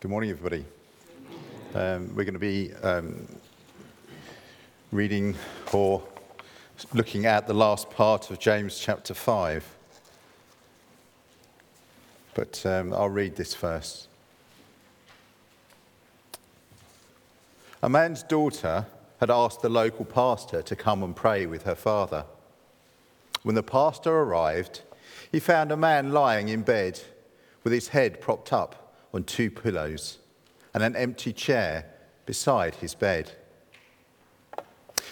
Good morning, everybody. Um, we're going to be um, reading or looking at the last part of James chapter 5. But um, I'll read this first. A man's daughter had asked the local pastor to come and pray with her father. When the pastor arrived, he found a man lying in bed with his head propped up on two pillows and an empty chair beside his bed.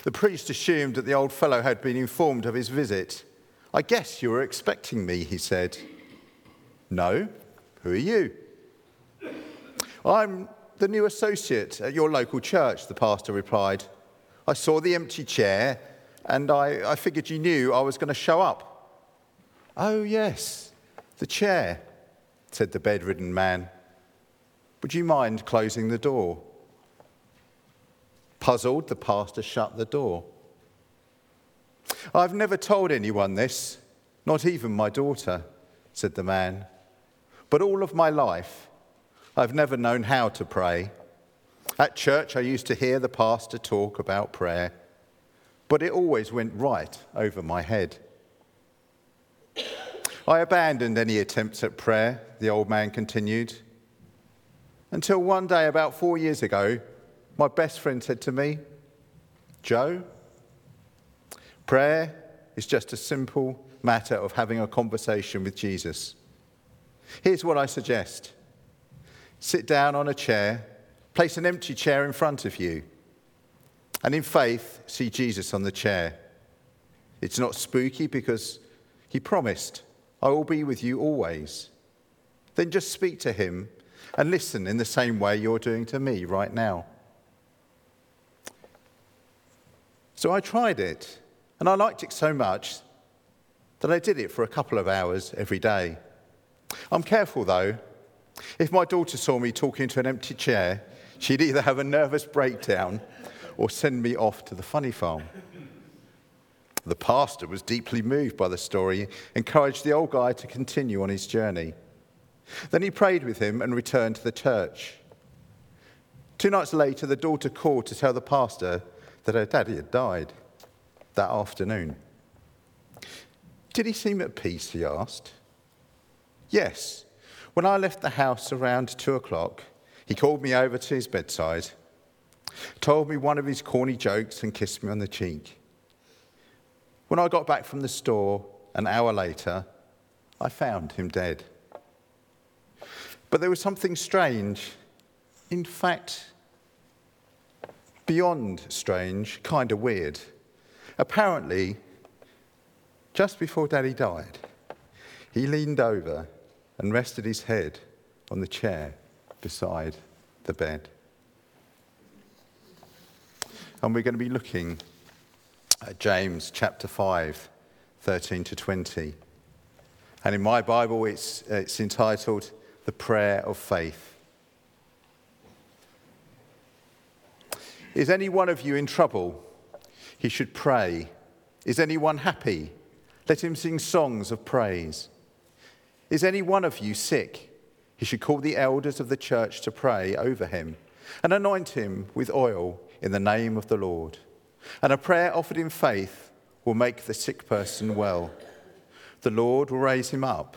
The priest assumed that the old fellow had been informed of his visit. I guess you were expecting me, he said. No. Who are you? I'm the new associate at your local church, the pastor replied. I saw the empty chair and I, I figured you knew I was going to show up. Oh, yes, the chair, said the bedridden man. Would you mind closing the door? Puzzled, the pastor shut the door. I've never told anyone this, not even my daughter, said the man. But all of my life, I've never known how to pray. At church, I used to hear the pastor talk about prayer, but it always went right over my head. I abandoned any attempts at prayer, the old man continued. Until one day, about four years ago, my best friend said to me, Joe, prayer is just a simple matter of having a conversation with Jesus. Here's what I suggest sit down on a chair, place an empty chair in front of you, and in faith, see Jesus on the chair. It's not spooky because he promised, I will be with you always. Then just speak to him and listen in the same way you're doing to me right now. So I tried it, and I liked it so much that I did it for a couple of hours every day. I'm careful though. If my daughter saw me talking to an empty chair, she'd either have a nervous breakdown or send me off to the funny farm. The pastor was deeply moved by the story, encouraged the old guy to continue on his journey. Then he prayed with him and returned to the church. Two nights later, the daughter called to tell the pastor that her daddy had died that afternoon. Did he seem at peace? he asked. Yes. When I left the house around two o'clock, he called me over to his bedside, told me one of his corny jokes, and kissed me on the cheek. When I got back from the store an hour later, I found him dead. But there was something strange, in fact, beyond strange, kind of weird. Apparently, just before Daddy died, he leaned over and rested his head on the chair beside the bed. And we're going to be looking at James chapter 5, 13 to 20. And in my Bible, it's, it's entitled the prayer of faith. Is any one of you in trouble? He should pray. Is anyone happy? Let him sing songs of praise. Is any one of you sick? He should call the elders of the church to pray over him and anoint him with oil in the name of the Lord. And a prayer offered in faith will make the sick person well. The Lord will raise him up.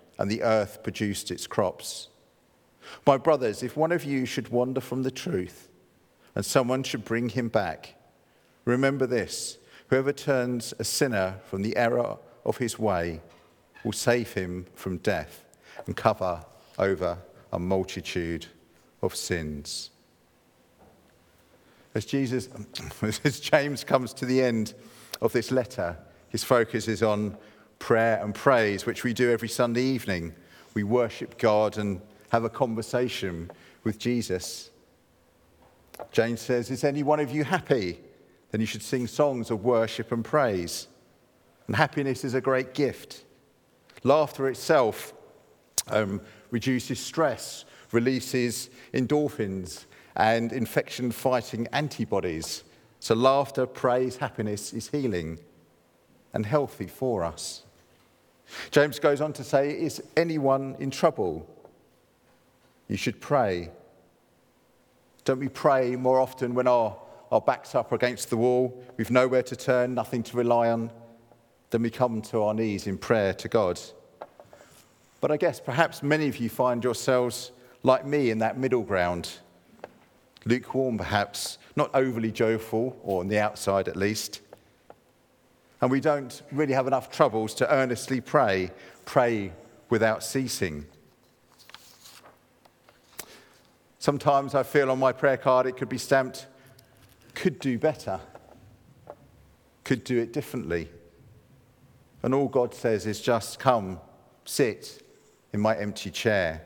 and the earth produced its crops. My brothers, if one of you should wander from the truth and someone should bring him back, remember this whoever turns a sinner from the error of his way will save him from death and cover over a multitude of sins. As Jesus, as James comes to the end of this letter, his focus is on prayer and praise, which we do every Sunday evening. We worship God and have a conversation with Jesus. James says, Is any one of you happy? Then you should sing songs of worship and praise. And happiness is a great gift. Laughter itself um, reduces stress, releases endorphins and infection fighting antibodies. So, laughter, praise, happiness is healing and healthy for us. James goes on to say, Is anyone in trouble? You should pray. Don't we pray more often when our, our backs up against the wall, we've nowhere to turn, nothing to rely on? Then we come to our knees in prayer to God. But I guess perhaps many of you find yourselves like me in that middle ground. Lukewarm, perhaps, not overly joyful, or on the outside at least. And we don't really have enough troubles to earnestly pray, pray without ceasing. Sometimes I feel on my prayer card it could be stamped, could do better, could do it differently. And all God says is just come, sit in my empty chair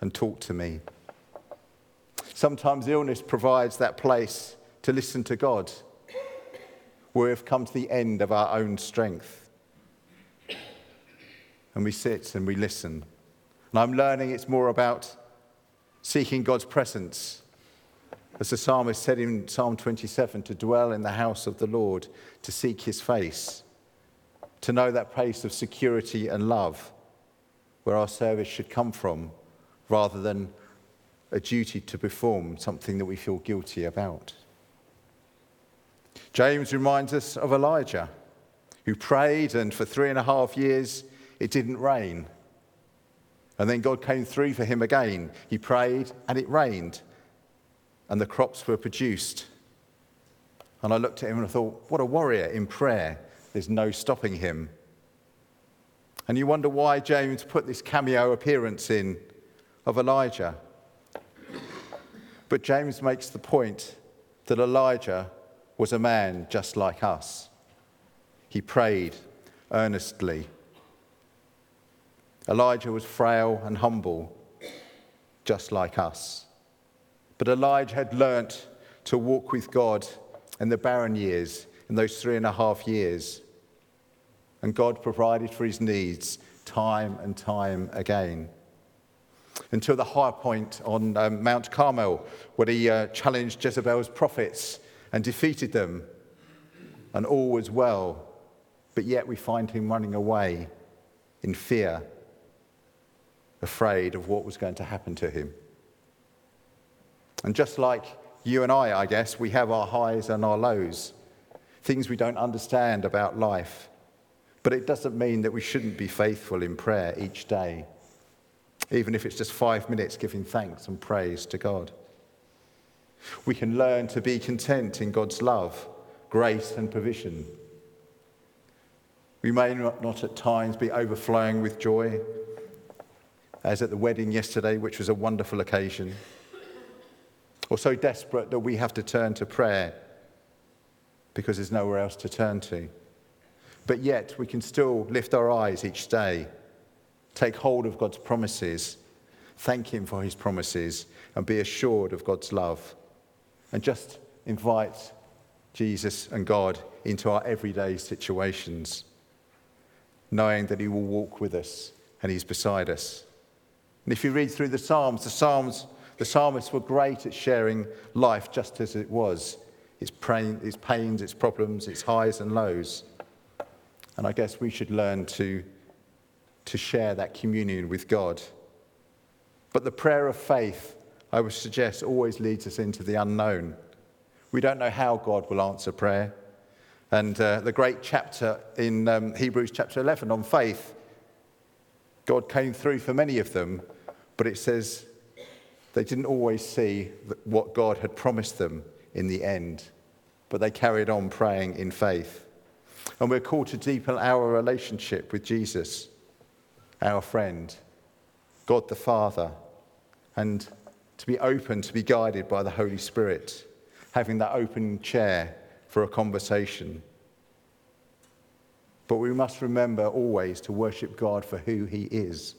and talk to me. Sometimes illness provides that place to listen to God, where we've come to the end of our own strength. And we sit and we listen. And I'm learning it's more about seeking God's presence. As the psalmist said in Psalm 27, to dwell in the house of the Lord, to seek his face to know that place of security and love where our service should come from rather than a duty to perform something that we feel guilty about. James reminds us of Elijah, who prayed, and for three and a half years it didn't rain. And then God came through for him again. He prayed, and it rained, and the crops were produced. And I looked at him and I thought, what a warrior in prayer there's no stopping him. And you wonder why James put this cameo appearance in of Elijah. But James makes the point that Elijah was a man just like us. He prayed earnestly. Elijah was frail and humble, just like us. But Elijah had learnt to walk with God in the barren years in those three and a half years. And God provided for his needs time and time again. Until the high point on um, Mount Carmel, where he uh, challenged Jezebel's prophets and defeated them, and all was well. But yet we find him running away in fear, afraid of what was going to happen to him. And just like you and I, I guess, we have our highs and our lows things we don't understand about life. But it doesn't mean that we shouldn't be faithful in prayer each day, even if it's just five minutes giving thanks and praise to God. We can learn to be content in God's love, grace, and provision. We may not at times be overflowing with joy, as at the wedding yesterday, which was a wonderful occasion, or so desperate that we have to turn to prayer because there's nowhere else to turn to. But yet, we can still lift our eyes each day, take hold of God's promises, thank Him for His promises, and be assured of God's love. And just invite Jesus and God into our everyday situations, knowing that He will walk with us and He's beside us. And if you read through the Psalms, the Psalms, the psalmists were great at sharing life just as it was its, pain, its pains, its problems, its highs and lows. And I guess we should learn to, to share that communion with God. But the prayer of faith, I would suggest, always leads us into the unknown. We don't know how God will answer prayer. And uh, the great chapter in um, Hebrews chapter 11 on faith, God came through for many of them, but it says they didn't always see what God had promised them in the end. But they carried on praying in faith. And we're called to deepen our relationship with Jesus, our friend, God the Father, and to be open to be guided by the Holy Spirit, having that open chair for a conversation. But we must remember always to worship God for who He is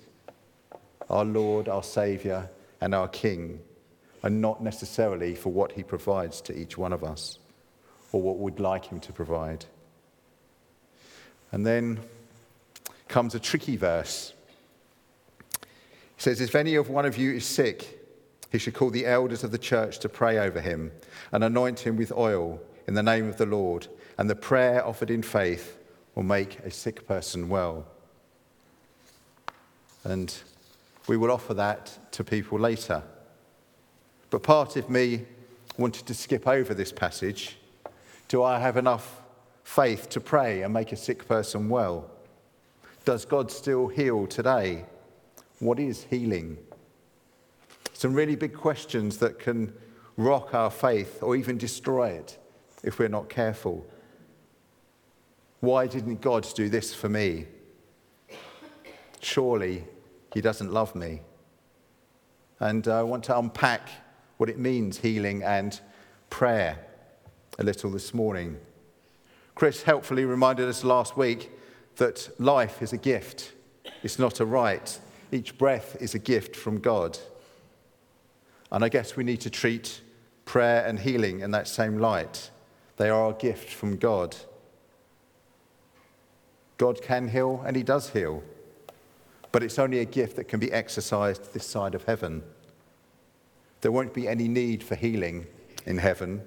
our Lord, our Saviour, and our King, and not necessarily for what he provides to each one of us or what we'd like him to provide. And then comes a tricky verse. He says, If any of one of you is sick, he should call the elders of the church to pray over him and anoint him with oil in the name of the Lord, and the prayer offered in faith will make a sick person well. And we will offer that to people later. But part of me wanted to skip over this passage. Do I have enough faith to pray and make a sick person well? Does God still heal today? What is healing? Some really big questions that can rock our faith or even destroy it if we're not careful. Why didn't God do this for me? Surely he doesn't love me. And I want to unpack what it means, healing and prayer, a little this morning. Chris helpfully reminded us last week that life is a gift, it's not a right. Each breath is a gift from God. And I guess we need to treat prayer and healing in that same light. They are a gift from God. God can heal, and He does heal but it's only a gift that can be exercised this side of heaven. There won't be any need for healing in heaven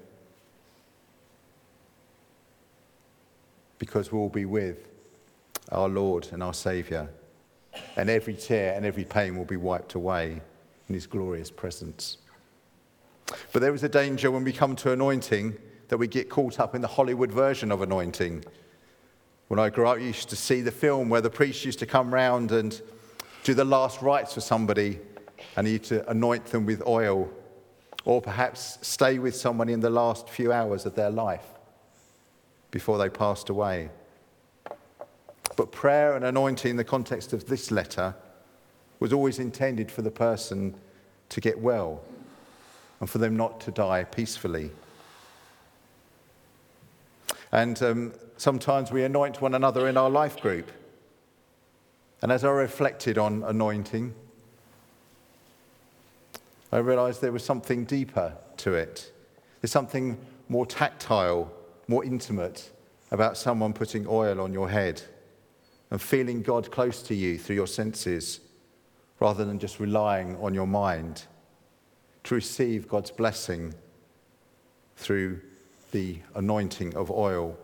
because we'll be with our Lord and our Saviour, and every tear and every pain will be wiped away in His glorious presence. But there is a danger when we come to anointing that we get caught up in the Hollywood version of anointing. When I grew up, I used to see the film where the priest used to come round and do the last rites for somebody and need to anoint them with oil, or perhaps stay with someone in the last few hours of their life before they passed away. But prayer and anointing, in the context of this letter, was always intended for the person to get well and for them not to die peacefully. And um, sometimes we anoint one another in our life group. And as I reflected on anointing, I realized there was something deeper to it. There's something more tactile, more intimate about someone putting oil on your head and feeling God close to you through your senses rather than just relying on your mind to receive God's blessing through the anointing of oil.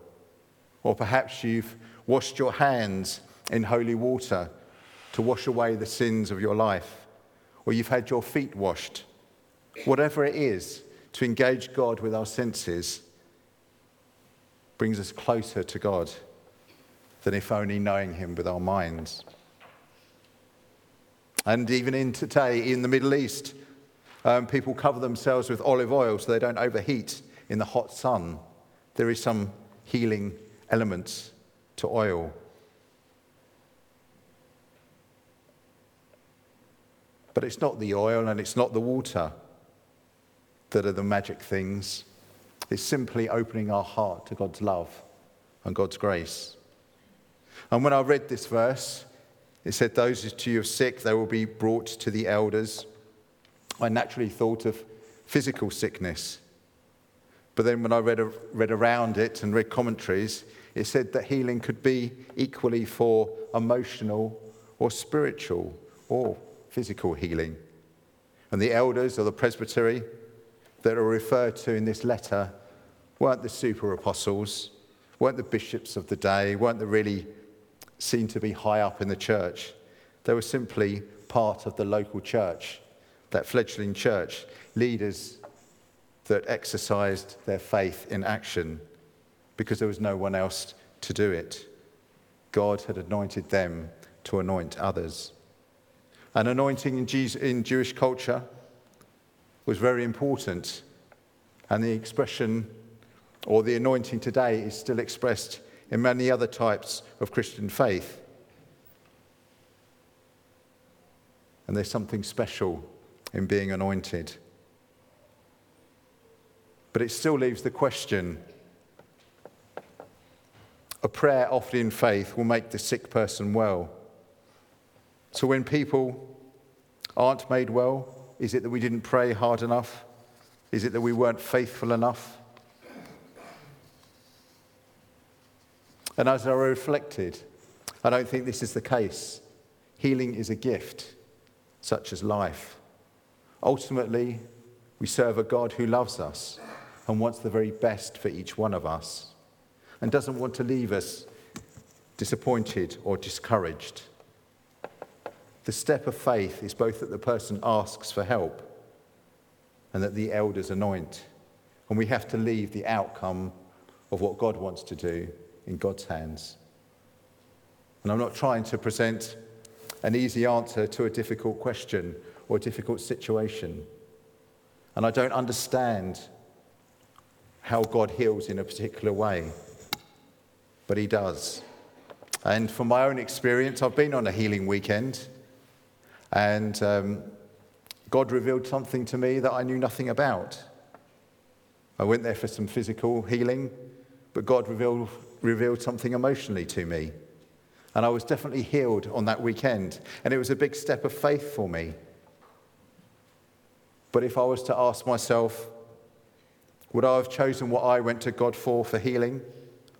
Or perhaps you've washed your hands in holy water to wash away the sins of your life, or you've had your feet washed. Whatever it is, to engage God with our senses brings us closer to God than if only knowing Him with our minds. And even in today, in the Middle East, um, people cover themselves with olive oil so they don't overheat in the hot sun. There is some healing elements to oil. But it's not the oil and it's not the water that are the magic things. It's simply opening our heart to God's love and God's grace. And when I read this verse, it said, Those to you are sick, they will be brought to the elders. I naturally thought of physical sickness. But then when I read, read around it and read commentaries, it said that healing could be equally for emotional or spiritual or physical healing. And the elders or the presbytery that are referred to in this letter weren't the super apostles, weren't the bishops of the day, weren't the really seen to be high up in the church. They were simply part of the local church, that fledgling church, leaders that exercised their faith in action because there was no one else to do it. God had anointed them to anoint others. An anointing in, Jesus, in Jewish culture was very important. And the expression or the anointing today is still expressed in many other types of Christian faith. And there's something special in being anointed. But it still leaves the question a prayer offered in faith will make the sick person well. So when people aren't made well? Is it that we didn't pray hard enough? Is it that we weren't faithful enough? And as I reflected, I don't think this is the case. Healing is a gift, such as life. Ultimately, we serve a God who loves us and wants the very best for each one of us and doesn't want to leave us disappointed or discouraged. The step of faith is both that the person asks for help and that the elders anoint. And we have to leave the outcome of what God wants to do in God's hands. And I'm not trying to present an easy answer to a difficult question or a difficult situation. And I don't understand how God heals in a particular way, but He does. And from my own experience, I've been on a healing weekend, and um, God revealed something to me that I knew nothing about. I went there for some physical healing, but God revealed, revealed something emotionally to me. And I was definitely healed on that weekend. And it was a big step of faith for me. But if I was to ask myself, would I have chosen what I went to God for for healing,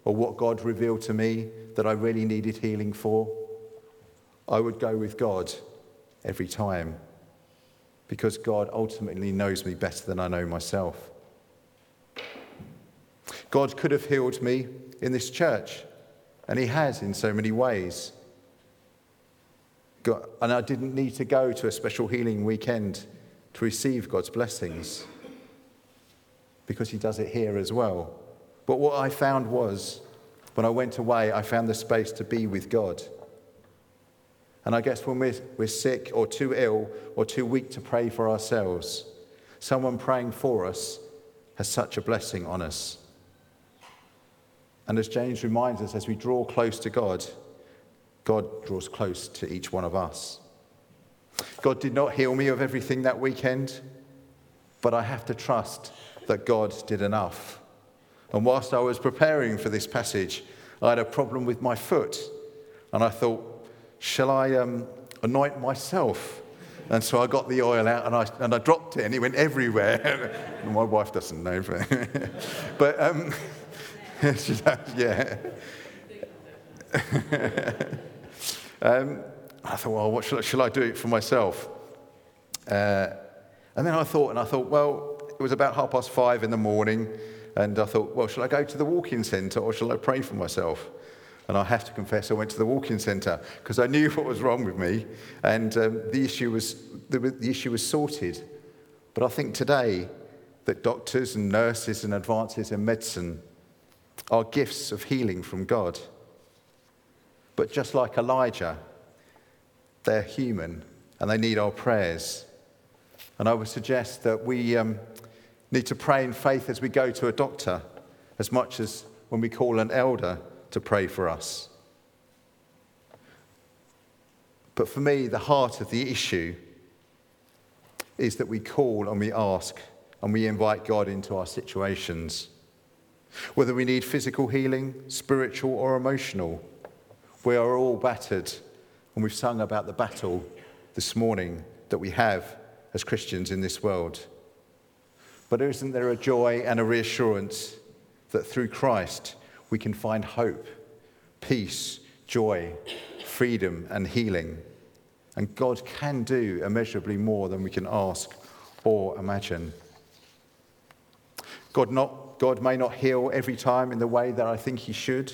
or what God revealed to me that I really needed healing for? I would go with God every time because God ultimately knows me better than I know myself. God could have healed me in this church, and He has in so many ways. God, and I didn't need to go to a special healing weekend to receive God's blessings because He does it here as well. But what I found was when I went away, I found the space to be with God. And I guess when we're, we're sick or too ill or too weak to pray for ourselves, someone praying for us has such a blessing on us. And as James reminds us, as we draw close to God, God draws close to each one of us. God did not heal me of everything that weekend, but I have to trust that God did enough. And whilst I was preparing for this passage, I had a problem with my foot. And I thought, shall I um, anoint myself? And so I got the oil out and I, and I dropped it and it went everywhere. my wife doesn't know. but um, yeah. um, I thought, well, what shall, shall, I do it for myself? Uh, and then I thought, and I thought, well, it was about half past five in the morning. And I thought, well, shall I go to the walk-in centre or shall I pray for myself? And I have to confess, I went to the walk-in centre because I knew what was wrong with me, and um, the issue was the, the issue was sorted. But I think today that doctors and nurses and advances in medicine are gifts of healing from God. But just like Elijah, they're human and they need our prayers. And I would suggest that we um, need to pray in faith as we go to a doctor, as much as when we call an elder to pray for us. But for me, the heart of the issue is that we call and we ask and we invite God into our situations. Whether we need physical healing, spiritual, or emotional, we are all battered. And we've sung about the battle this morning that we have as Christians in this world. But isn't there a joy and a reassurance that through Christ we can find hope, peace, joy, freedom, and healing? And God can do immeasurably more than we can ask or imagine. God, not, God may not heal every time in the way that I think He should,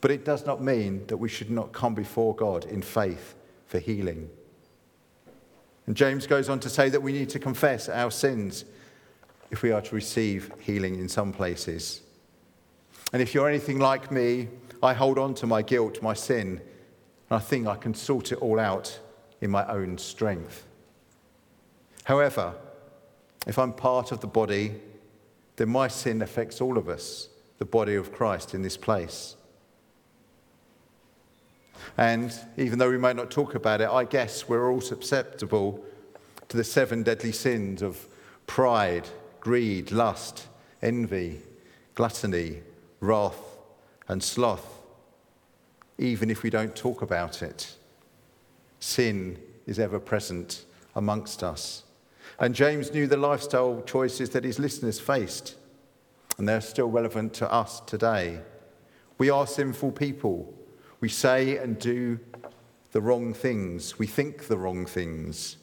but it does not mean that we should not come before God in faith for healing. And James goes on to say that we need to confess our sins if we are to receive healing in some places. And if you're anything like me, I hold on to my guilt, my sin, and I think I can sort it all out in my own strength. However, if I'm part of the body, then my sin affects all of us, the body of Christ in this place. And even though we might not talk about it, I guess we're all susceptible to the seven deadly sins of pride, greed, lust, envy, gluttony, wrath, and sloth, even if we don't talk about it. Sin is ever present amongst us. And James knew the lifestyle choices that his listeners faced, and they're still relevant to us today. We are sinful people. We say and do the wrong things, we think the wrong things,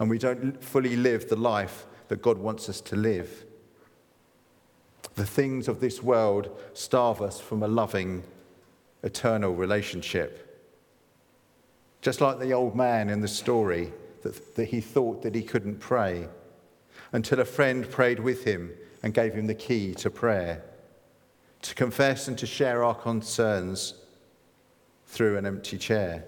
and we don't fully live the life that God wants us to live. The things of this world starve us from a loving, eternal relationship. Just like the old man in the story, that, that he thought that he couldn't pray until a friend prayed with him and gave him the key to prayer, to confess and to share our concerns through an empty chair.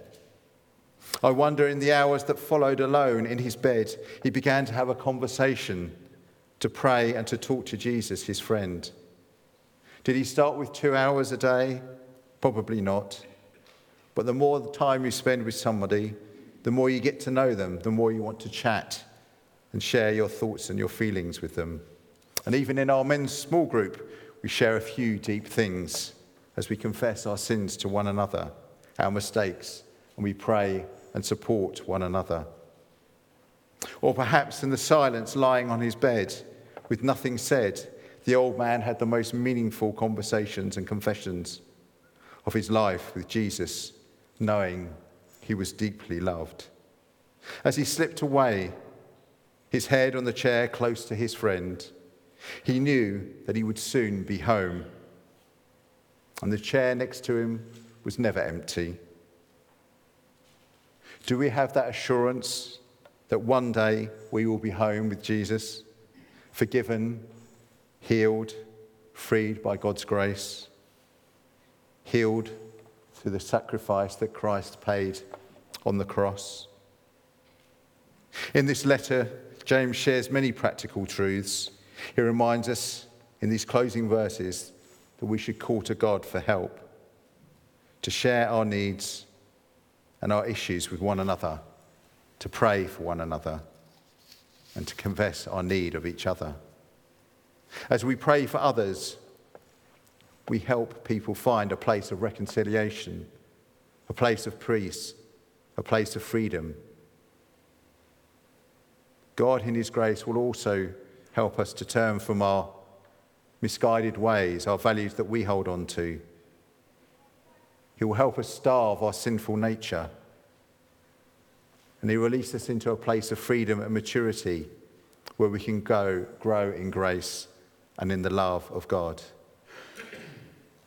I wonder in the hours that followed alone in his bed, he began to have a conversation, to pray and to talk to Jesus, his friend. Did he start with two hours a day? Probably not. But the more time you spend with somebody, the more you get to know them, the more you want to chat and share your thoughts and your feelings with them. And even in our men's small group, we share a few deep things as we confess our sins to one another, our mistakes, and we pray and support one another. Or perhaps in the silence lying on his bed with nothing said, the old man had the most meaningful conversations and confessions of his life with Jesus, knowing he was deeply loved. As he slipped away, his head on the chair close to his friend, he knew that he would soon be home. And the chair next to him was never empty. Do we have that assurance that one day we will be home with Jesus, forgiven, healed, freed by God's grace, healed through the sacrifice that Christ paid on the cross. In this letter, James shares many practical truths. He reminds us in these closing verses that we should call to God for help, to share our needs and our issues with one another, to pray for one another, and to confess our need of each other. As we pray for others, we help people find a place of reconciliation, a place of peace, a place of freedom. God, in His grace, will also help us to turn from our misguided ways, our values that we hold on to. He will help us starve our sinful nature. And He will release us into a place of freedom and maturity where we can go, grow in grace and in the love of God.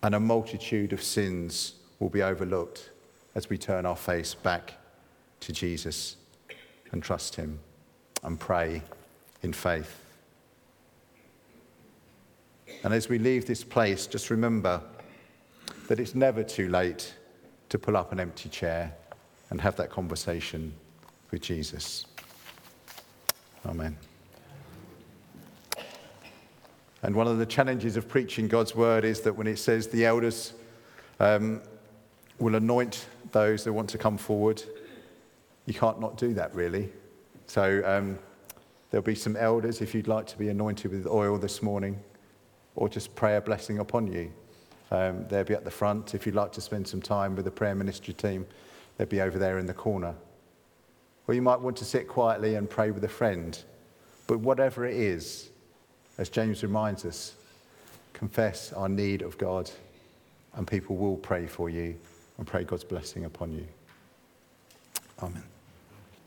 And a multitude of sins will be overlooked as we turn our face back to Jesus and trust Him and pray in faith. And as we leave this place, just remember that it's never too late to pull up an empty chair and have that conversation with Jesus. Amen. And one of the challenges of preaching God's word is that when it says the elders um, will anoint those that want to come forward, you can't not do that, really. So um, there'll be some elders if you'd like to be anointed with oil this morning, or just pray a blessing upon you. Um, they'll be at the front. If you'd like to spend some time with the prayer ministry team, they'll be over there in the corner. Or you might want to sit quietly and pray with a friend. But whatever it is, as James reminds us, confess our need of God, and people will pray for you and pray God's blessing upon you. Amen.